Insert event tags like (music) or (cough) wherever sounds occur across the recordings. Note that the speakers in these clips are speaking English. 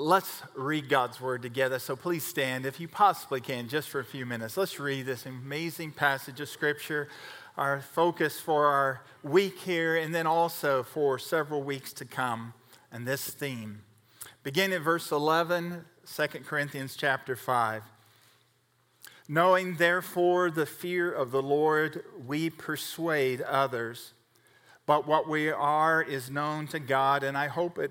let's read God's word together. So please stand if you possibly can, just for a few minutes. Let's read this amazing passage of scripture, our focus for our week here, and then also for several weeks to come, and this theme. Begin at verse 11, 2 Corinthians chapter 5. Knowing therefore the fear of the Lord, we persuade others. But what we are is known to God, and I hope it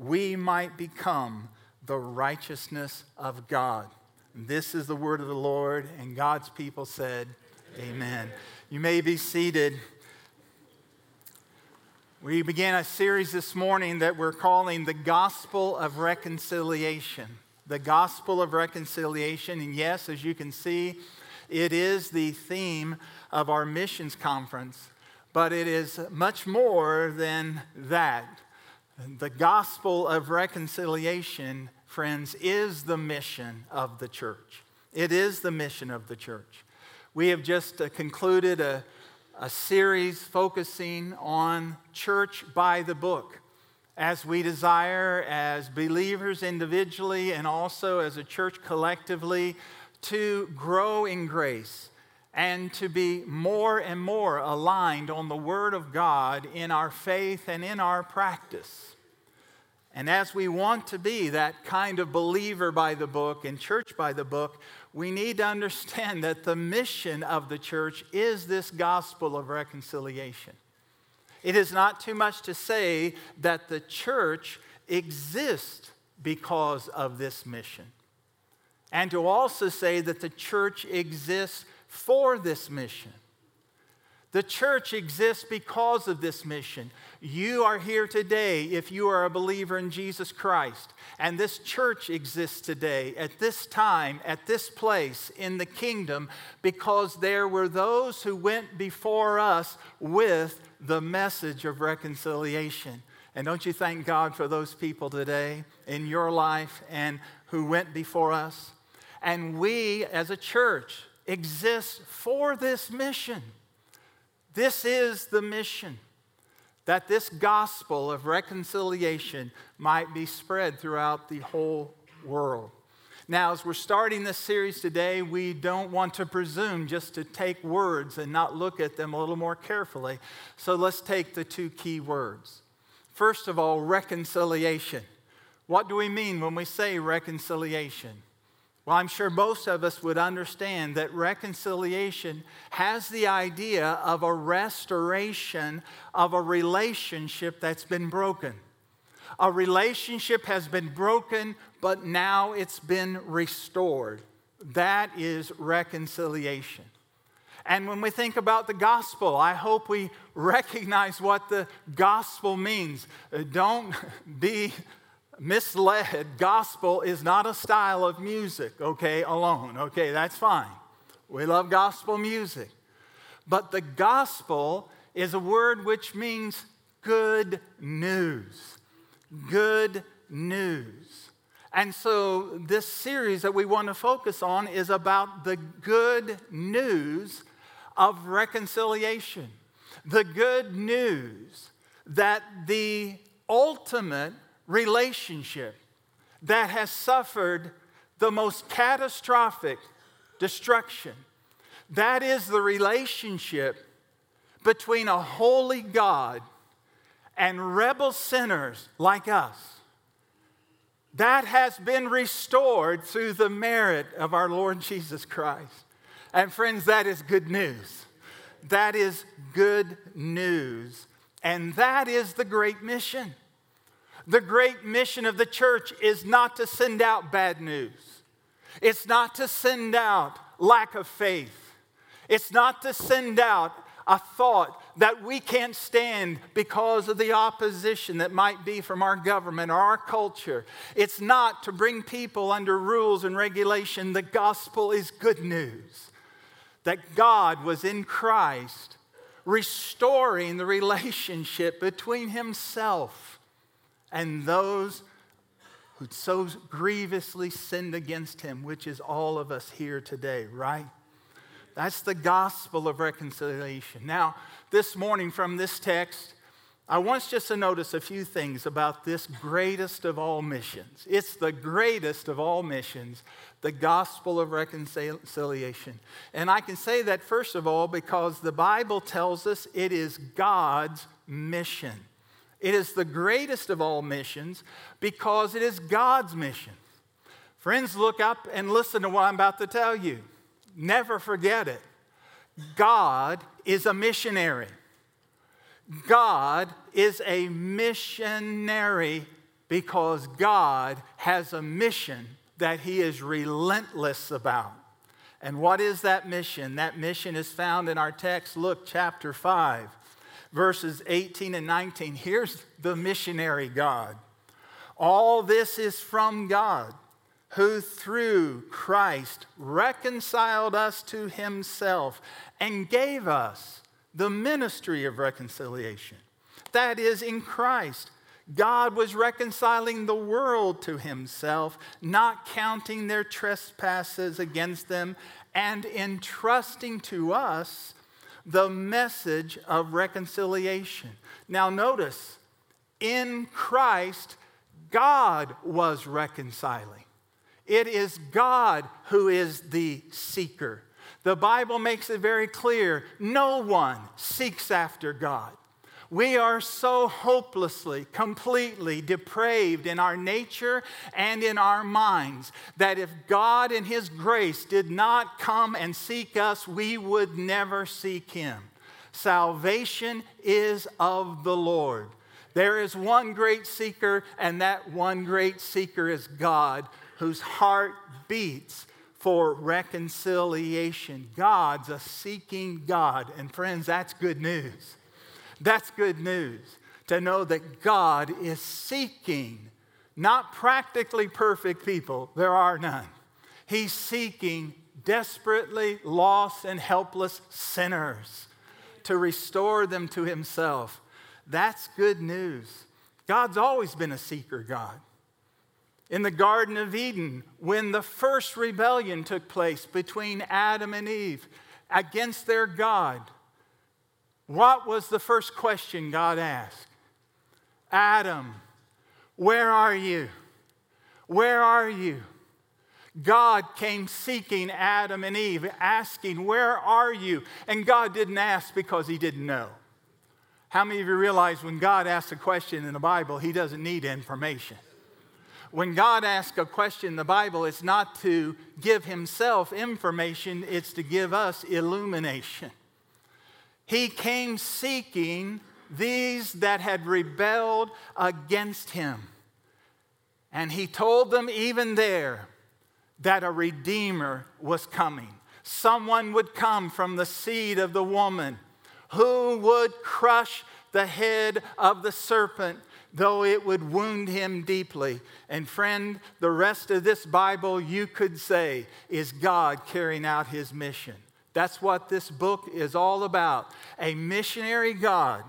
we might become the righteousness of God. This is the word of the Lord, and God's people said, Amen. You may be seated. We began a series this morning that we're calling the Gospel of Reconciliation. The Gospel of Reconciliation. And yes, as you can see, it is the theme of our missions conference, but it is much more than that. The gospel of reconciliation, friends, is the mission of the church. It is the mission of the church. We have just uh, concluded a, a series focusing on church by the book as we desire, as believers individually and also as a church collectively, to grow in grace and to be more and more aligned on the Word of God in our faith and in our practice. And as we want to be that kind of believer by the book and church by the book, we need to understand that the mission of the church is this gospel of reconciliation. It is not too much to say that the church exists because of this mission. And to also say that the church exists for this mission. The church exists because of this mission. You are here today if you are a believer in Jesus Christ. And this church exists today, at this time, at this place in the kingdom, because there were those who went before us with the message of reconciliation. And don't you thank God for those people today in your life and who went before us? And we, as a church, exist for this mission. This is the mission that this gospel of reconciliation might be spread throughout the whole world. Now, as we're starting this series today, we don't want to presume just to take words and not look at them a little more carefully. So let's take the two key words. First of all, reconciliation. What do we mean when we say reconciliation? Well, I'm sure most of us would understand that reconciliation has the idea of a restoration of a relationship that's been broken. A relationship has been broken, but now it's been restored. That is reconciliation. And when we think about the gospel, I hope we (laughs) recognize what the gospel means. Uh, don't (laughs) be misled. Gospel is not a style of music, okay, alone. Okay, that's fine. We love gospel music. But the gospel is a word which means good news. Good news. And so, this series that we want to focus on is about the good news of reconciliation. The good news that the ultimate relationship that has suffered the most catastrophic destruction, that is the relationship between a holy God and rebel sinners like us. That has been restored through the merit of our Lord Jesus Christ. And friends, that is good news. That is good news. And that is the great mission. The great mission of the church is not to send out bad news, it's not to send out lack of faith, it's not to send out a thought that we can't stand because of the opposition that might be from our government or our culture. It's not to bring people under rules and regulation. The gospel is good news that God was in Christ restoring the relationship between himself and those who so grievously sinned against him, which is all of us here today, right? That's the gospel of reconciliation. Now, this morning from this text, I want us just to notice a few things about this greatest of all missions. It's the greatest of all missions, the gospel of reconciliation. And I can say that, first of all, because the Bible tells us it is God's mission. It is the greatest of all missions because it is God's mission. Friends, look up and listen to what I'm about to tell you. Never forget it. God is a missionary. God is a missionary because God has a mission that He is relentless about. And what is that mission? That mission is found in our text, look, chapter 5, verses 18 and 19. Here's the missionary God. All this is from God, who through Christ reconciled us to Himself and gave us the ministry of reconciliation. That is, in Christ, God was reconciling the world to himself, not counting their trespasses against them, and entrusting to us the message of reconciliation. Now, notice, in Christ, God was reconciling. It is God who is the seeker. The Bible makes it very clear no one seeks after God. We are so hopelessly, completely depraved in our nature and in our minds that if God in His grace did not come and seek us, we would never seek Him. Salvation is of the Lord. There is one great seeker, and that one great seeker is God, whose heart beats for reconciliation. God's a seeking God. And friends, that's good news. That's good news to know that God is seeking not practically perfect people, there are none. He's seeking desperately lost and helpless sinners to restore them to Himself. That's good news. God's always been a seeker God in the Garden of Eden when the first rebellion took place between Adam and Eve against their God. What was the first question God asked? Adam, where are you? Where are you? God came seeking Adam and Eve, asking, Where are you? And God didn't ask because he didn't know. How many of you realize when God asks a question in the Bible, he doesn't need information? When God asks a question in the Bible, it's not to give himself information, it's to give us illumination. He came seeking these that had rebelled against him. And he told them even there that a redeemer was coming. someone would come from the seed of the woman who would crush the head of the serpent, though it would wound him deeply. And friend, the rest of this Bible, you could say, is God carrying out his mission. That's what this book is all about. A missionary God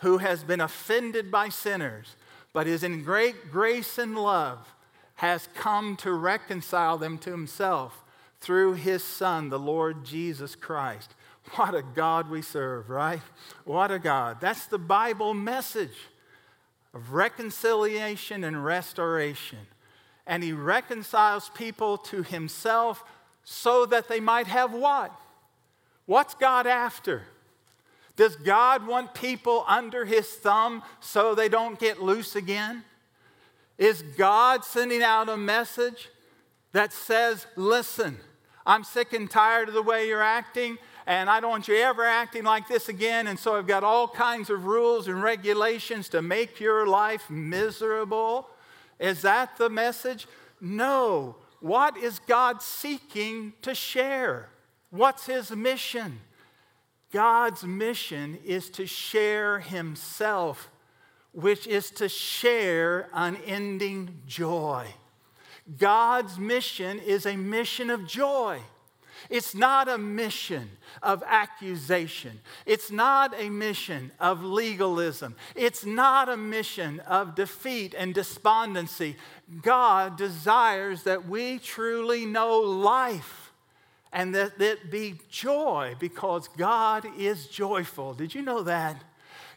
who has been offended by sinners, but is in great grace and love, has come to reconcile them to himself through his Son, the Lord Jesus Christ. What a God we serve, right? What a God. That's the Bible message of reconciliation and restoration. And he reconciles people to himself so that they might have what? What's God after? Does God want people under his thumb so they don't get loose again? Is God sending out a message that says, listen, I'm sick and tired of the way you're acting, and I don't want you ever acting like this again. And so I've got all kinds of rules and regulations to make your life miserable. Is that the message? No. What is God seeking to share? What's his mission? God's mission is to share himself, which is to share unending joy. God's mission is a mission of joy. It's not a mission of accusation. It's not a mission of legalism. It's not a mission of defeat and despondency. God desires that we truly know life and that it be joy because God is joyful. Did you know that?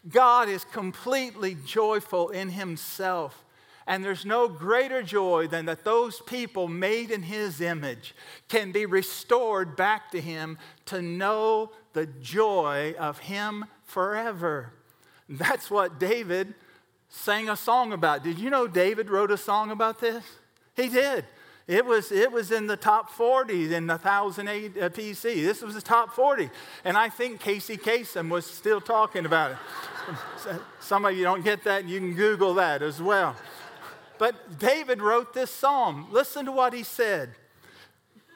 God is completely joyful in Himself. And there's no greater joy than that those people made in his image can be restored back to him to know the joy of him forever. That's what David sang a song about. Did you know David wrote a song about this? He did. It was, it was in the top 40 in the 1008 uh, BC. This was the top 40. And I think Casey Kasem was still talking about it. (laughs) Some of you don't get that, you can Google that as well. But David wrote this psalm. Listen to what he said.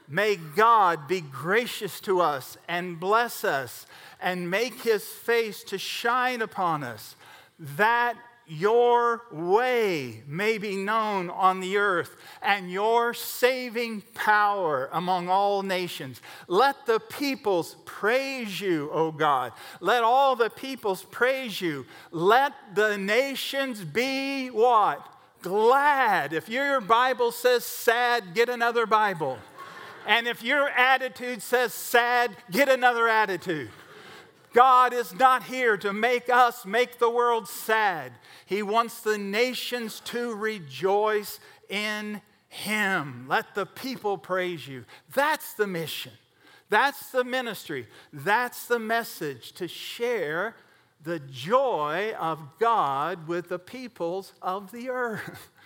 May God be gracious to us and bless us and make his face to shine upon us, that your way may be known on the earth and your saving power among all nations. Let the peoples praise you, O God. Let all the peoples praise you. Let the nations be what? glad. If your Bible says sad, get another Bible. And if your attitude says sad, get another attitude. God is not here to make us make the world sad. He wants the nations to rejoice in Him. Let the people praise you. That's the mission. That's the ministry. That's the message to share the joy of God with the peoples of the earth. (laughs)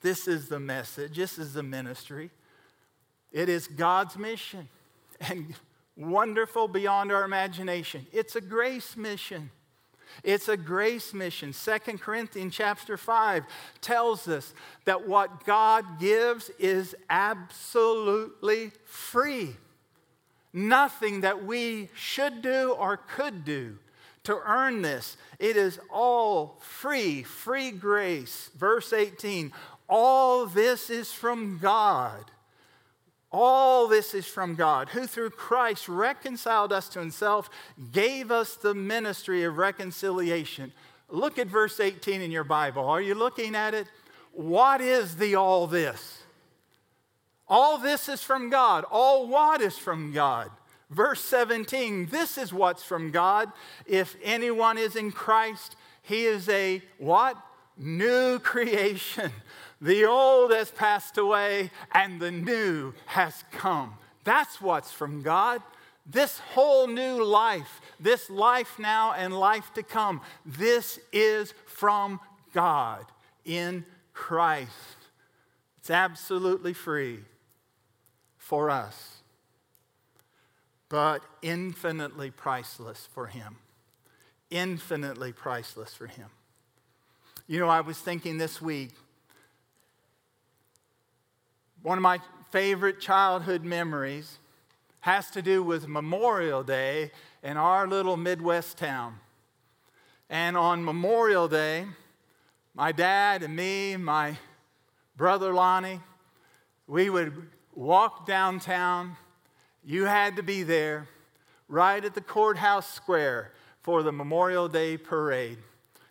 This is the message, this is the ministry. It is God's mission and wonderful beyond our imagination. It's a grace mission. It's a grace mission. Second Corinthians chapter 5 tells us that what God gives is absolutely free. Nothing that we should do or could do to earn this. It is all free, free grace. Verse 18 all this is from God. All this is from God, who through Christ reconciled us to himself, gave us the ministry of reconciliation. Look at verse 18 in your Bible. Are you looking at it? What is the all this? All this is from God. All what is from God? Verse 17, this is what's from God. If anyone is in Christ, he is a what? New (laughs) creation. The old has passed away and the new has come. That's what's from God. This whole new life, this life now and life to come, this is from God in Christ. It's absolutely free for us but infinitely priceless for him. Infinitely priceless for him. You know, I was thinking this week, one of my favorite childhood memories has to do with Memorial Day in our little Midwest town. And on Memorial Day, my dad and me, my brother Lonnie, we would walk downtown. You had to be there right at the courthouse square for the Memorial Day parade.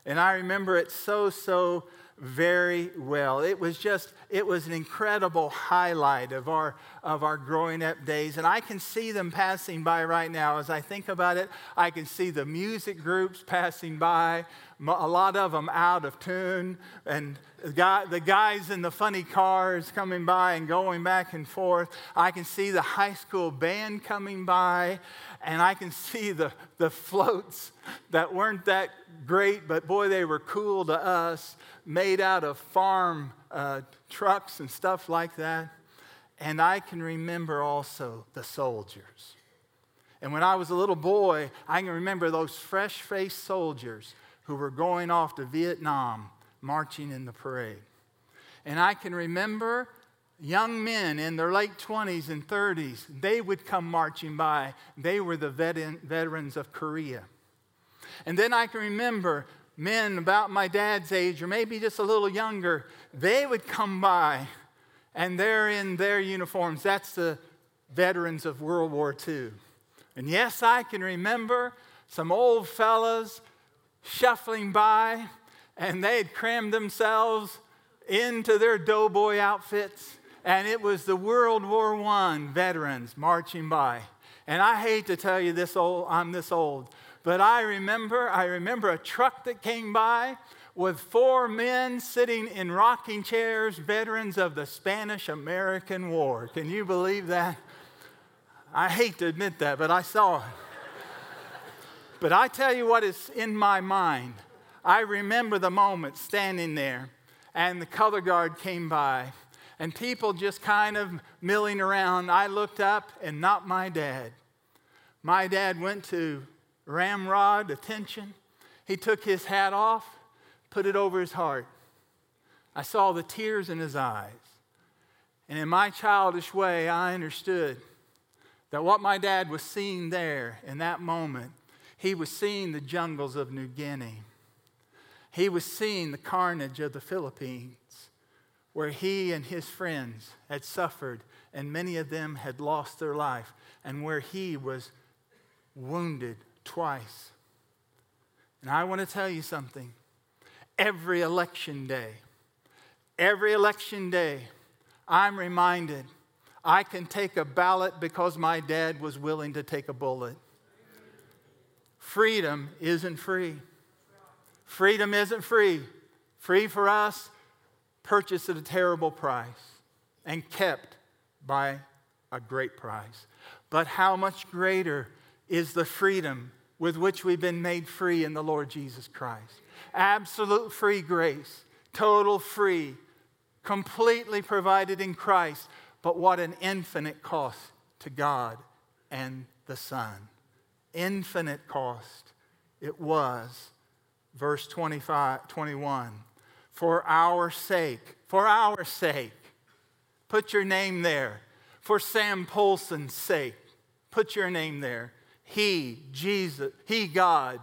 And I remember it so, so very well. It was just, it was an incredible highlight of our, of our growing up days. And I can see them passing by right now. As I think about it, I can see the music groups passing by, a lot of them out of tune, and the, guys in the funny cars coming by and going back and forth. I can see the high school band coming by, and I can see the, the floats that weren't that great, but boy, they were cool to us, made out of farm uh, trucks and stuff like that. And I can remember also the soldiers. And when I was a little boy, I can remember those fresh faced soldiers who were going off to Vietnam marching in the parade. And I can remember young men in their late 20s and 30s, they would come marching by. They were the veterans of Korea. And then I can remember men about my dad's age, or maybe just a little younger, they would come by and they're in their uniforms. That's the veterans of World War II. And yes, I can remember some old fellas shuffling by, and they had crammed themselves into their doughboy outfits, and it was the World War I veterans marching by. And I hate to tell you this old, I'm this old, but I remember, I remember a truck that came by with four men sitting in rocking chairs, veterans of the Spanish American War. Can you believe that? I hate to admit that, but I saw it. But I tell you what is in my mind. I remember the moment standing there, and the color guard came by, and people just kind of milling around. I looked up, and not my dad. My dad went to ramrod attention. He took his hat off, put it over his heart. I saw the tears in his eyes. And in my childish way, I understood that what my dad was seeing there in that moment he was seeing the jungles of New Guinea. He was seeing the carnage of the Philippines, where he and his friends had suffered, and many of them had lost their life, and where he was wounded twice. And I want to tell you something. Every election day, every election day, I'm reminded I can take a ballot because my dad was willing to take a bullet. Freedom isn't free. Freedom isn't free. Free for us, purchased at a terrible price and kept by a great price. But how much greater is the freedom with which we've been made free in the Lord Jesus Christ? Absolute free grace, total free, completely provided in Christ. But what an infinite cost to God and the Son infinite cost it was. Verse 25, 21. For our sake, for our sake, put your name there. For Sam Polson's sake, put your name there. He, Jesus, He, God,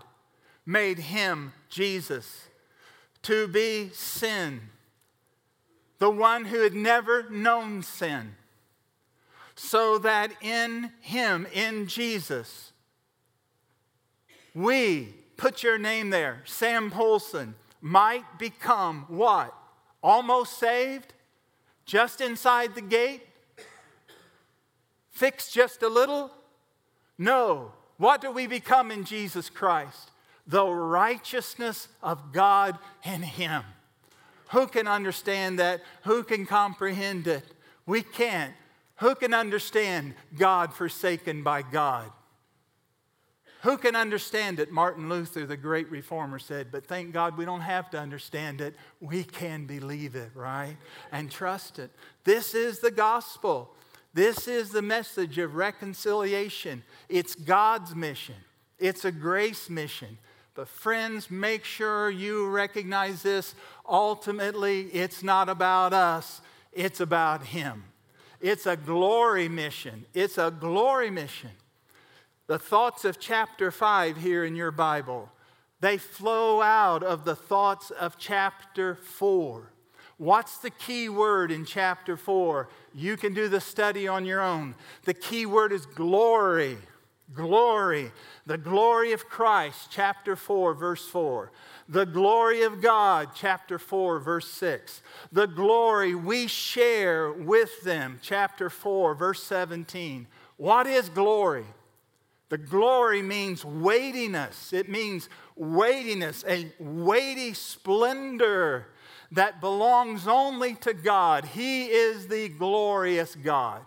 made Him, Jesus, to be sin, the one who had never known sin, so that in Him, in Jesus, we, put your name there, Sam Polson, might become what? Almost saved? Just inside the gate? Fixed just a little? No. What do we become in Jesus Christ? The righteousness of God in Him. Who can understand that? Who can comprehend it? We can't. Who can understand God forsaken by God? Who can understand it? Martin Luther, the great reformer, said, but thank God we don't have to understand it. We can believe it, right? And trust it. This is the gospel. This is the message of reconciliation. It's God's mission, it's a grace mission. But, friends, make sure you recognize this. Ultimately, it's not about us, it's about Him. It's a glory mission. It's a glory mission. The thoughts of chapter 5 here in your Bible, they flow out of the thoughts of chapter 4. What's the key word in chapter 4? You can do the study on your own. The key word is glory. Glory. The glory of Christ, chapter 4, verse 4. The glory of God, chapter 4, verse 6. The glory we share with them, chapter 4, verse 17. What is glory? The glory means weightiness. It means weightiness, a weighty splendor that belongs only to God. He is the glorious God.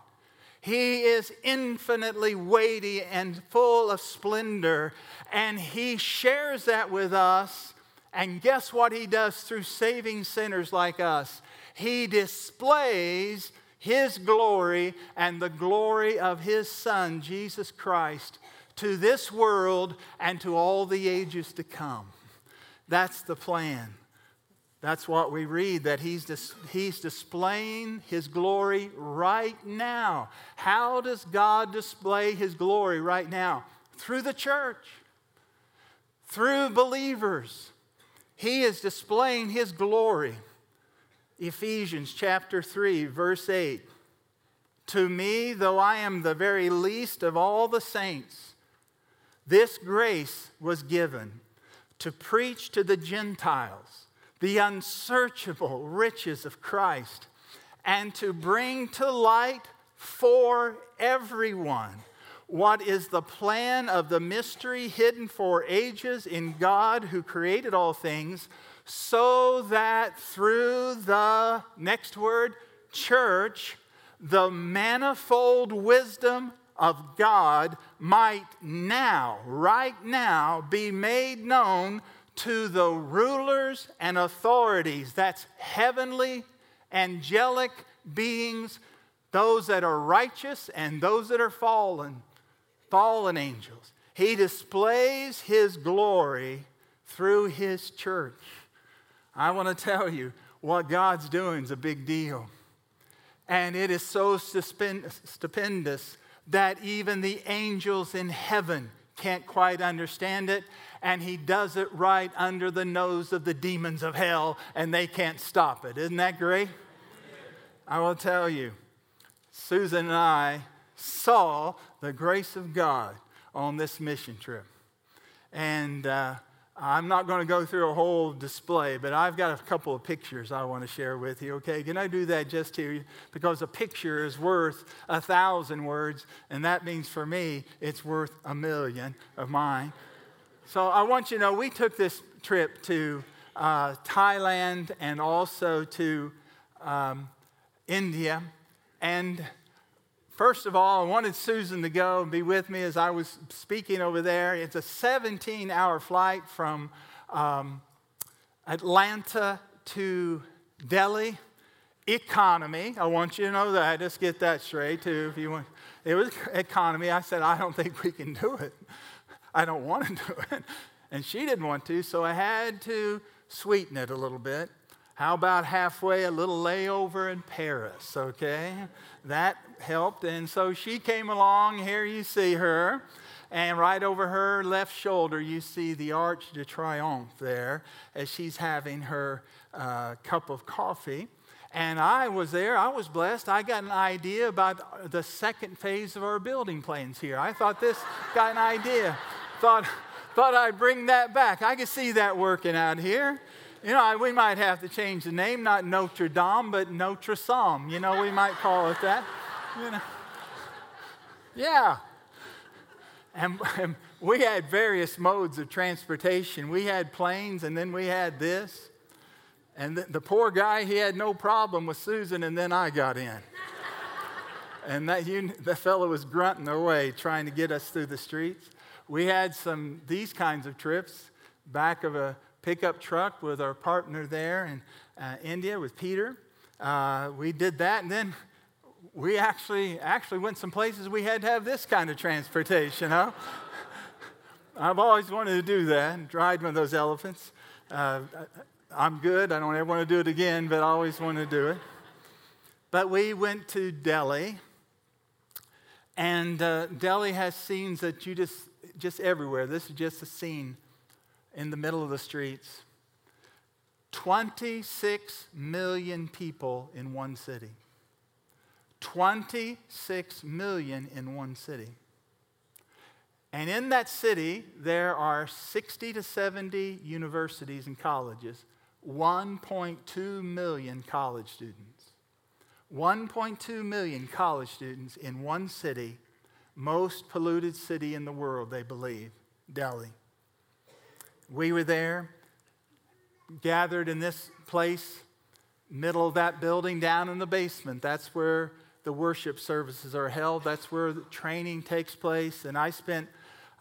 He is infinitely weighty and full of splendor, and He shares that with us. And guess what He does through saving sinners like us? He displays His glory and the glory of His Son, Jesus Christ, to this world and to all the ages to come. That's the plan. That's what we read, that he's, dis- he's displaying his glory right now. How does God display his glory right now? Through the church, through believers. He is displaying his glory. Ephesians chapter 3, verse 8. To me, though I am the very least of all the saints, this grace was given to preach to the Gentiles the unsearchable riches of Christ and to bring to light for everyone what is the plan of the mystery hidden for ages in God who created all things, so that through the next word, church, the manifold wisdom of God might now, right now, be made known to the rulers and authorities. That's heavenly, angelic beings, those that are righteous and those that are fallen, fallen angels. He displays his glory through his church. I want to tell you what God's doing is a big deal. And it is so stupendous that even the angels in heaven can't quite understand it and he does it right under the nose of the demons of hell, and they can't stop it. Isn't that great? I will tell you, Susan and I saw the grace of God on this mission trip. And uh, I'm not going to go through a whole display, but I've got a couple of pictures I want to share with you, okay? Can I do that just here? Because a picture is worth a thousand words, and that means for me, it's worth a million of mine. So I want you to know we took this trip to uh, Thailand and also to um, India. And first of all, I wanted Susan to go and be with me as I was speaking over there. It's a 17 hour flight from um, Atlanta to Delhi. Economy. I want you to know that. Just get that straight, too, if you want. It was economy. I said, I don't think we can do it. I don't want to (laughs) do it. And she didn't want to, so I had to sweeten it a little bit. How about halfway, a little layover in Paris, okay? That helped. And so she came along. Here you see her. And right over her left shoulder, you see the Arch de Triomphe there as she's having her uh, cup of coffee. And I was there, I was blessed. I got an idea about the second phase of our building plans here. I thought this got an idea thought, thought I'd bring that back. I could see that working out here. You know, we might have to change the name, not Notre Dame, but Notre Dame. You know, we might call it that. You know. Yeah. And, and we had various modes of transportation. We had planes, and then we had this. And the, the poor guy, he had no problem with Susan, and then I got in. and that, you, that fellow was grunting away, trying to get us through the streets. We had some these kinds of trips back of a pickup truck with our partner there in uh, India with Peter. Uh, we did that, and then we actually actually went some places we had to have this kind of transportation. Huh? (laughs) I've always wanted to do that and ride one of those elephants. Uh, I'm good. I don't ever want to do it again, but I always want to do it. But we went to Delhi, and uh, Delhi has scenes that you just, just everywhere. This is just a scene in the middle of the streets. 26 million people in one city. 26 million in one city. And in that city, there are 60 to 70 universities and colleges, 1.2 million college students. 1.2 million college students in one city, most polluted city in the world, they believe, Delhi. We were there, gathered in this place, middle of that building, down in the basement. That's where the worship services are held. That's where the training takes place. And I spent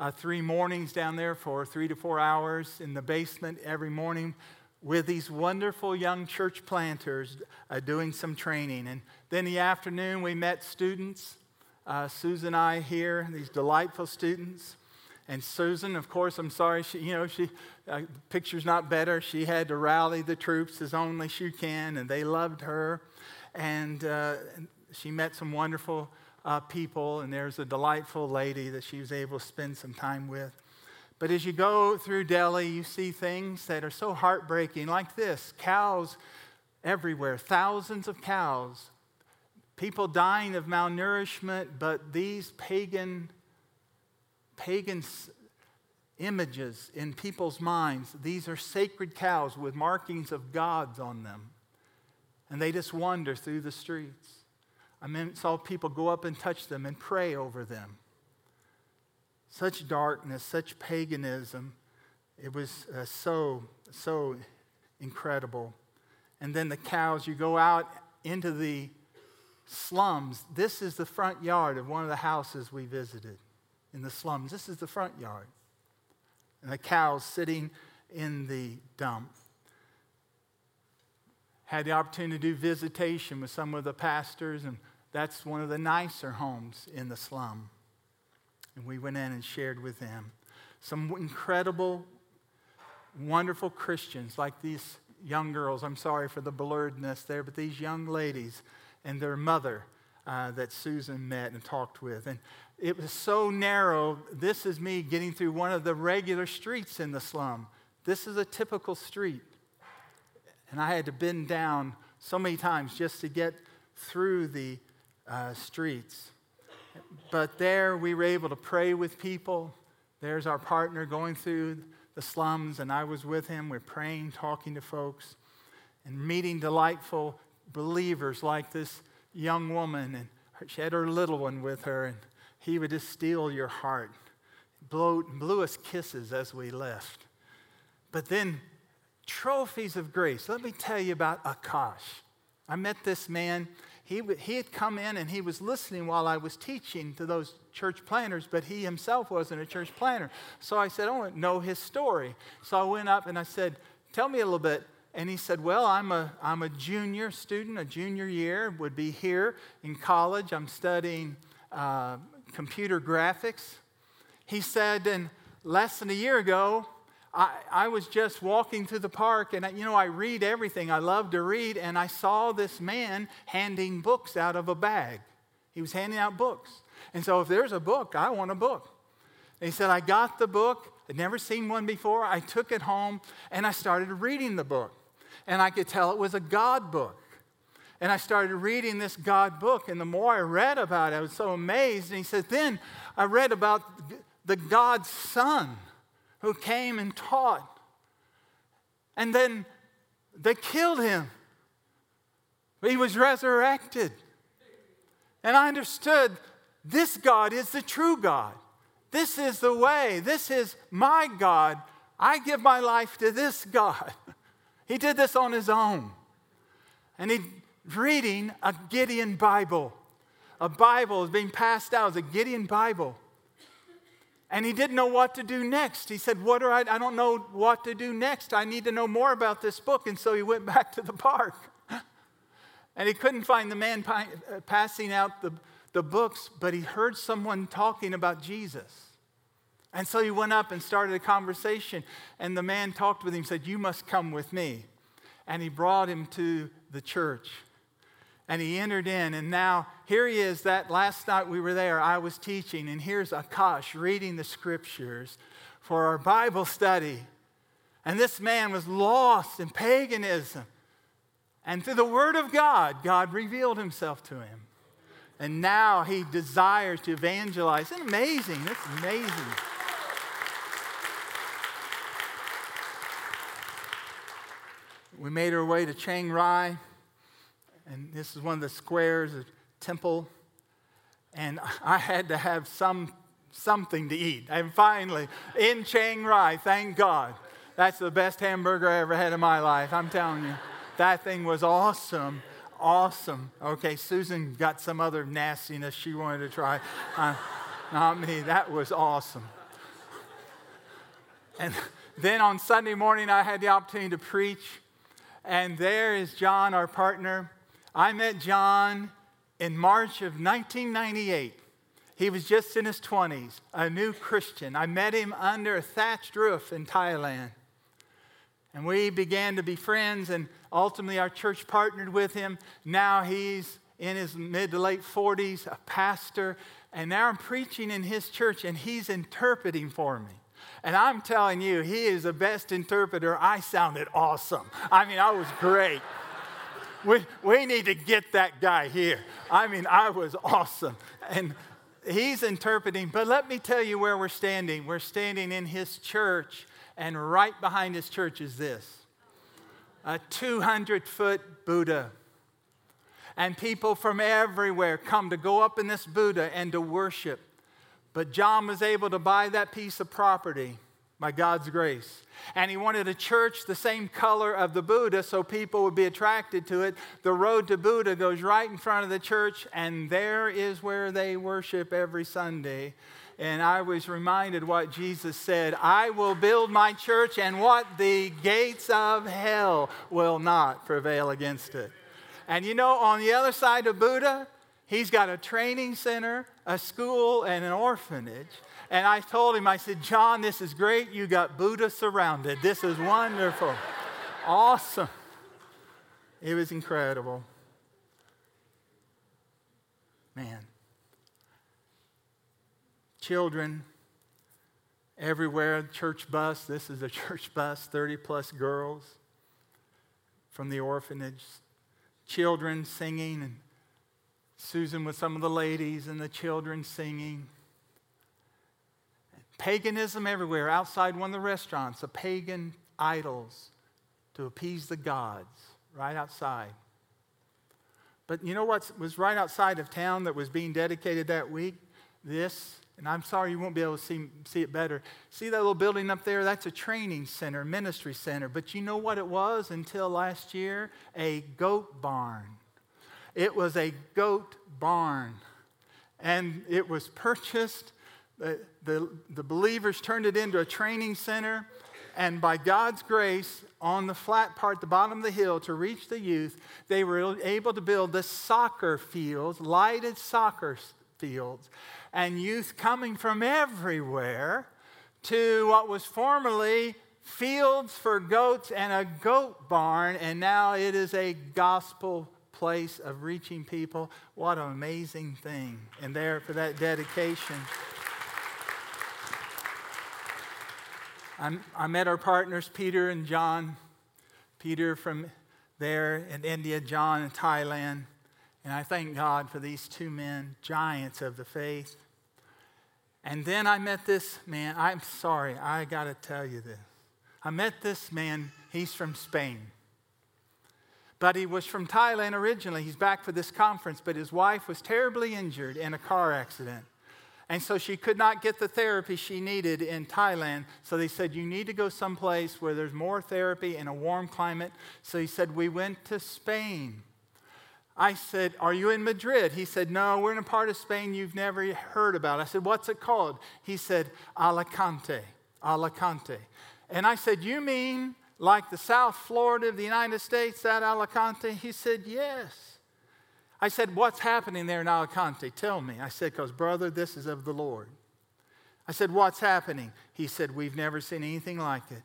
uh, three mornings down there for three to four hours in the basement every morning with these wonderful young church planters uh, doing some training. And then the afternoon, we met students. Uh, Susan and I here, these delightful students. And Susan, of course, I'm sorry, she, you know, she, uh, picture's not better. She had to rally the troops as only she can, and they loved her. And uh, she met some wonderful uh, people, and there's a delightful lady that she was able to spend some time with. But as you go through Delhi, you see things that are so heartbreaking, like this cows everywhere, thousands of cows, people dying of malnourishment, but these pagan, pagan images in people's minds, these are sacred cows with markings of gods on them. And they just wander through the streets. I mean, saw people go up and touch them and pray over them. Such darkness, such paganism. It was uh, so, so incredible. And then the cows, you go out into the slums. This is the front yard of one of the houses we visited in the slums. This is the front yard. And the cows sitting in the dump had the opportunity to do visitation with some of the pastors, and that's one of the nicer homes in the slum. And we went in and shared with them. Some incredible, wonderful Christians like these young girls. I'm sorry for the blurredness there, but these young ladies and their mother uh, that Susan met and talked with. And it was so narrow. This is me getting through one of the regular streets in the slum. This is a typical street. And I had to bend down so many times just to get through the uh, streets. But there we were able to pray with people. There's our partner going through the slums, and I was with him. We're praying, talking to folks, and meeting delightful believers like this young woman. And she had her little one with her, and he would just steal your heart. Blow, blew us kisses as we left. But then trophies of grace. Let me tell you about Akash. I met this man. He, he had come in and he was listening while I was teaching to those church planters, but he himself wasn't a church planter. So I said, I want to know his story. So I went up and I said, Tell me a little bit. And he said, Well, I'm a, I'm a junior student, a junior year, would be here in college. I'm studying uh, computer graphics. He said, And less than a year ago, I, I was just walking through the park, and I, you know, I read everything. I love to read, and I saw this man handing books out of a bag. He was handing out books. And so, if there's a book, I want a book. And he said, I got the book. I'd never seen one before. I took it home, and I started reading the book. And I could tell it was a God book. And I started reading this God book, and the more I read about it, I was so amazed. And he said, Then I read about the God's Son who came and taught. And then they killed him. He was resurrected. And I understood this God is the true God. This is the way. This is my God. I give my life to this God. He did this on his own. And he's reading a Gideon Bible. A Bible is being passed out as a Gideon Bible. And he didn't know what to do next. He said, What are I? I don't know what to do next. I need to know more about this book. And so he went (laughs) back to the park. and he couldn't find the man uh, passing out the, the books, but he heard someone talking about Jesus. And so he went up and started a conversation. And the man talked with him, said, You must come with me. And he brought him to the church. And he entered in, and now here he is. That last night we were there, I was teaching, and here's Akash reading the scriptures for our Bible study. And this man was lost in paganism. And through the Word of God, God revealed himself to him. And now he desires to evangelize. Isn't amazing? It's amazing. We made our way to Chiang Rai, and this is one of the squares, a temple. And (laughs) I had to have some something to eat. And finally, in Chiang Rai, thank God. That's the best hamburger I ever had in my life. I'm telling you, that thing was awesome. Awesome. Okay, Susan got some other nastiness she wanted to try. Uh, not me. That was awesome. And (laughs) then on Sunday morning, I had the opportunity to preach and there is John, our partner. I met John in March of 1998. He was just in his 20s, a new Christian. I met him under a thatched roof in Thailand. And we began to be friends, and ultimately our church partnered with him. Now he's in his mid to late 40s, a pastor, and now I'm preaching in his church, and he's interpreting for me. And I'm telling you, he is the best interpreter. I sounded awesome. I mean, I was great. We, we need to get that guy here. I mean, I was awesome. And he's interpreting, but let me tell you where we're standing. We're standing in his church, and right behind his church is this a 200 foot Buddha. And people from everywhere come to go up in this Buddha and to worship. But John was able to buy that piece of property by God's grace. And he wanted a church the same color of the Buddha so people would be attracted to it. The road to Buddha goes right in front of the church, and there is where they worship every Sunday. And I was reminded what Jesus said I will build my church, and what the gates of hell will not prevail against it. And you know, on the other side of Buddha, he's got a training center a school and an orphanage. And I told him, I said, John, this is great. You got Buddha surrounded. This is wonderful. awesome. It was incredible. Man. Children everywhere, church bus. This is a (laughs) church bus, 30 plus girls from the orphanage. Children singing and Susan with some of the ladies and the children singing. Paganism everywhere, outside one of the restaurants, pagan idols to appease the gods, right outside. But you know what was right outside of town that was being dedicated that week? This, and I'm sorry you won't be able to see, see it better. See that little building up there? That's a training center, ministry center. But you know what it was until last year? A goat barn. It was a goat barn. And it was purchased. The, the, the, believers turned it into a training center. And by God's grace, on the flat part, the bottom of the hill, to reach the youth, they were able to build the soccer fields, lighted soccer fields, and youth coming from everywhere to what was formerly fields for goats and a goat barn, and now it is a gospel place of reaching people. What an amazing thing. And there for that dedication. I'm, i met our partners, Peter and John. Peter from there in India, John in Thailand. And I thank God for these two men, giants of the faith. And then I met this man. I'm sorry, I got to tell you this. I met this man, he's from Spain. But he was from Thailand originally. He's back for this conference, but his wife was terribly injured in a car accident. And so she could not get the therapy she needed in Thailand. So they said, You need to go someplace where there's more therapy in a warm climate. So he said, We went to Spain. I said, Are you in Madrid? He said, No, we're in a part of Spain you've never heard about. I said, What's it called? He said, Alicante. Alicante. And I said, You mean like the South Florida of the United States, that Alicante? He said, Yes. I said, What's happening there in Alicante? Tell me. I said, Because, brother, this is of the Lord. I said, What's happening? He said, We've never seen anything like it.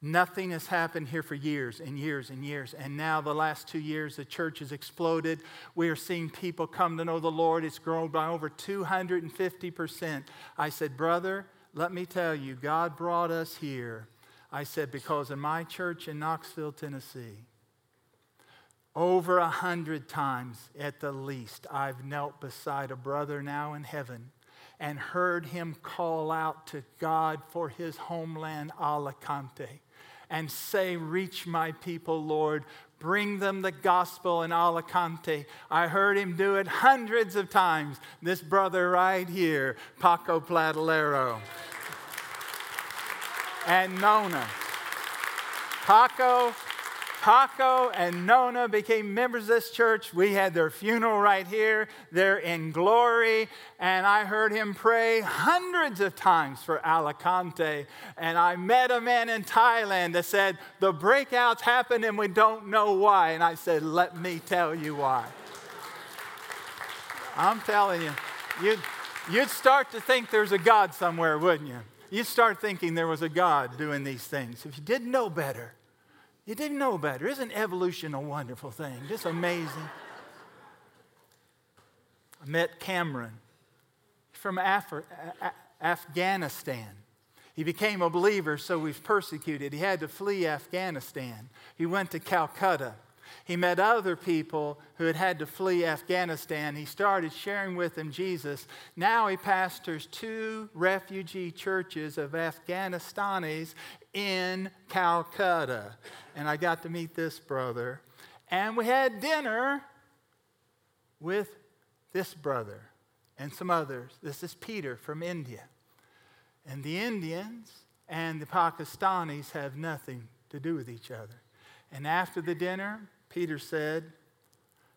Nothing has happened here for years and years and years. And now, the last two years, the church has exploded. We are seeing people come to know the Lord. It's grown by over 250%. I said, Brother, let me tell you, God brought us here. I said, because in my church in Knoxville, Tennessee, over a hundred times at the least, I've knelt beside a brother now in heaven and heard him call out to God for his homeland, Alicante and say, Reach my people, Lord. Bring them the gospel in Alicante. I heard him do it hundreds of times. This brother right here, Paco Platalero. And Nona. Paco Paco and Nona became members of this church. We had their funeral right here. They're in glory. And I heard him pray hundreds of times for Alicante. And I met a man in Thailand that said, The breakouts happen and we don't know why. And I said, Let me tell you why. I'm telling you, you'd, you'd start to think there's a God somewhere, wouldn't you? You'd start thinking there was a God doing these things if you didn't know better. You didn't know better. Isn't evolution a wonderful thing? Just amazing. I met Cameron from Af- Afghanistan. He became a believer, so he was persecuted. He had to flee Afghanistan. He went to Calcutta. He met other people who had had to flee Afghanistan. He started sharing with them Jesus. Now he pastors two refugee churches of Afghanistanis in Calcutta. And I got to meet this brother. And we had dinner with this brother and some others. This is Peter from India. And the Indians and the Pakistanis have nothing to do with each other. And after the dinner, Peter said,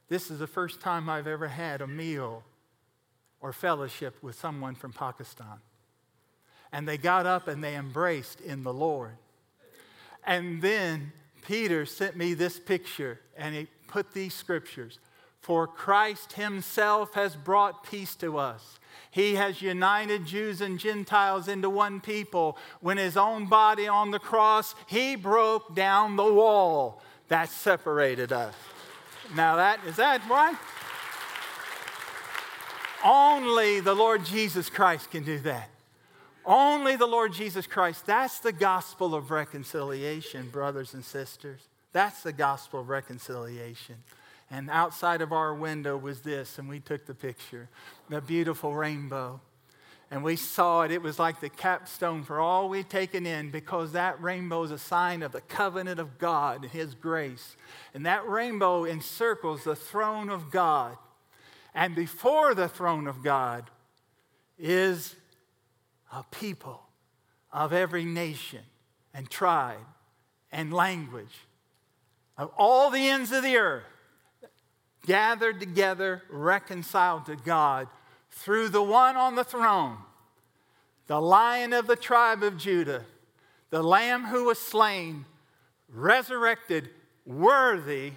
This is the first time I've ever had a meal or fellowship with someone from Pakistan. And they got up and they embraced in the Lord. And then Peter sent me this picture and he put these scriptures. For Christ himself has brought peace to us. He has united Jews and Gentiles into one people. When his own body on the cross, he broke down the wall that separated us. Now that is that right? Only the Lord Jesus Christ can do that. Only the Lord Jesus Christ. That's the gospel of reconciliation, brothers and sisters. That's the gospel of reconciliation. And outside of our window was this, and we took the picture the beautiful rainbow. And we saw it. It was like the capstone for all we'd taken in because that rainbow is a sign of the covenant of God and His grace. And that rainbow encircles the throne of God. And before the throne of God is a people of every nation and tribe and language of all the ends of the earth gathered together, reconciled to God through the one on the throne, the lion of the tribe of Judah, the lamb who was slain, resurrected, worthy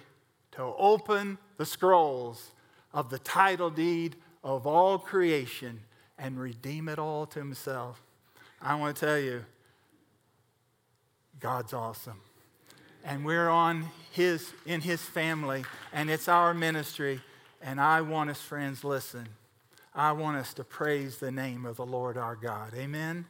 to open the scrolls of the title deed of all creation and redeem it all to himself. I want to tell you, God's awesome. And we're on his in his family and it's our ministry and I want us friends listen. I want us to praise the name of the Lord our God. Amen.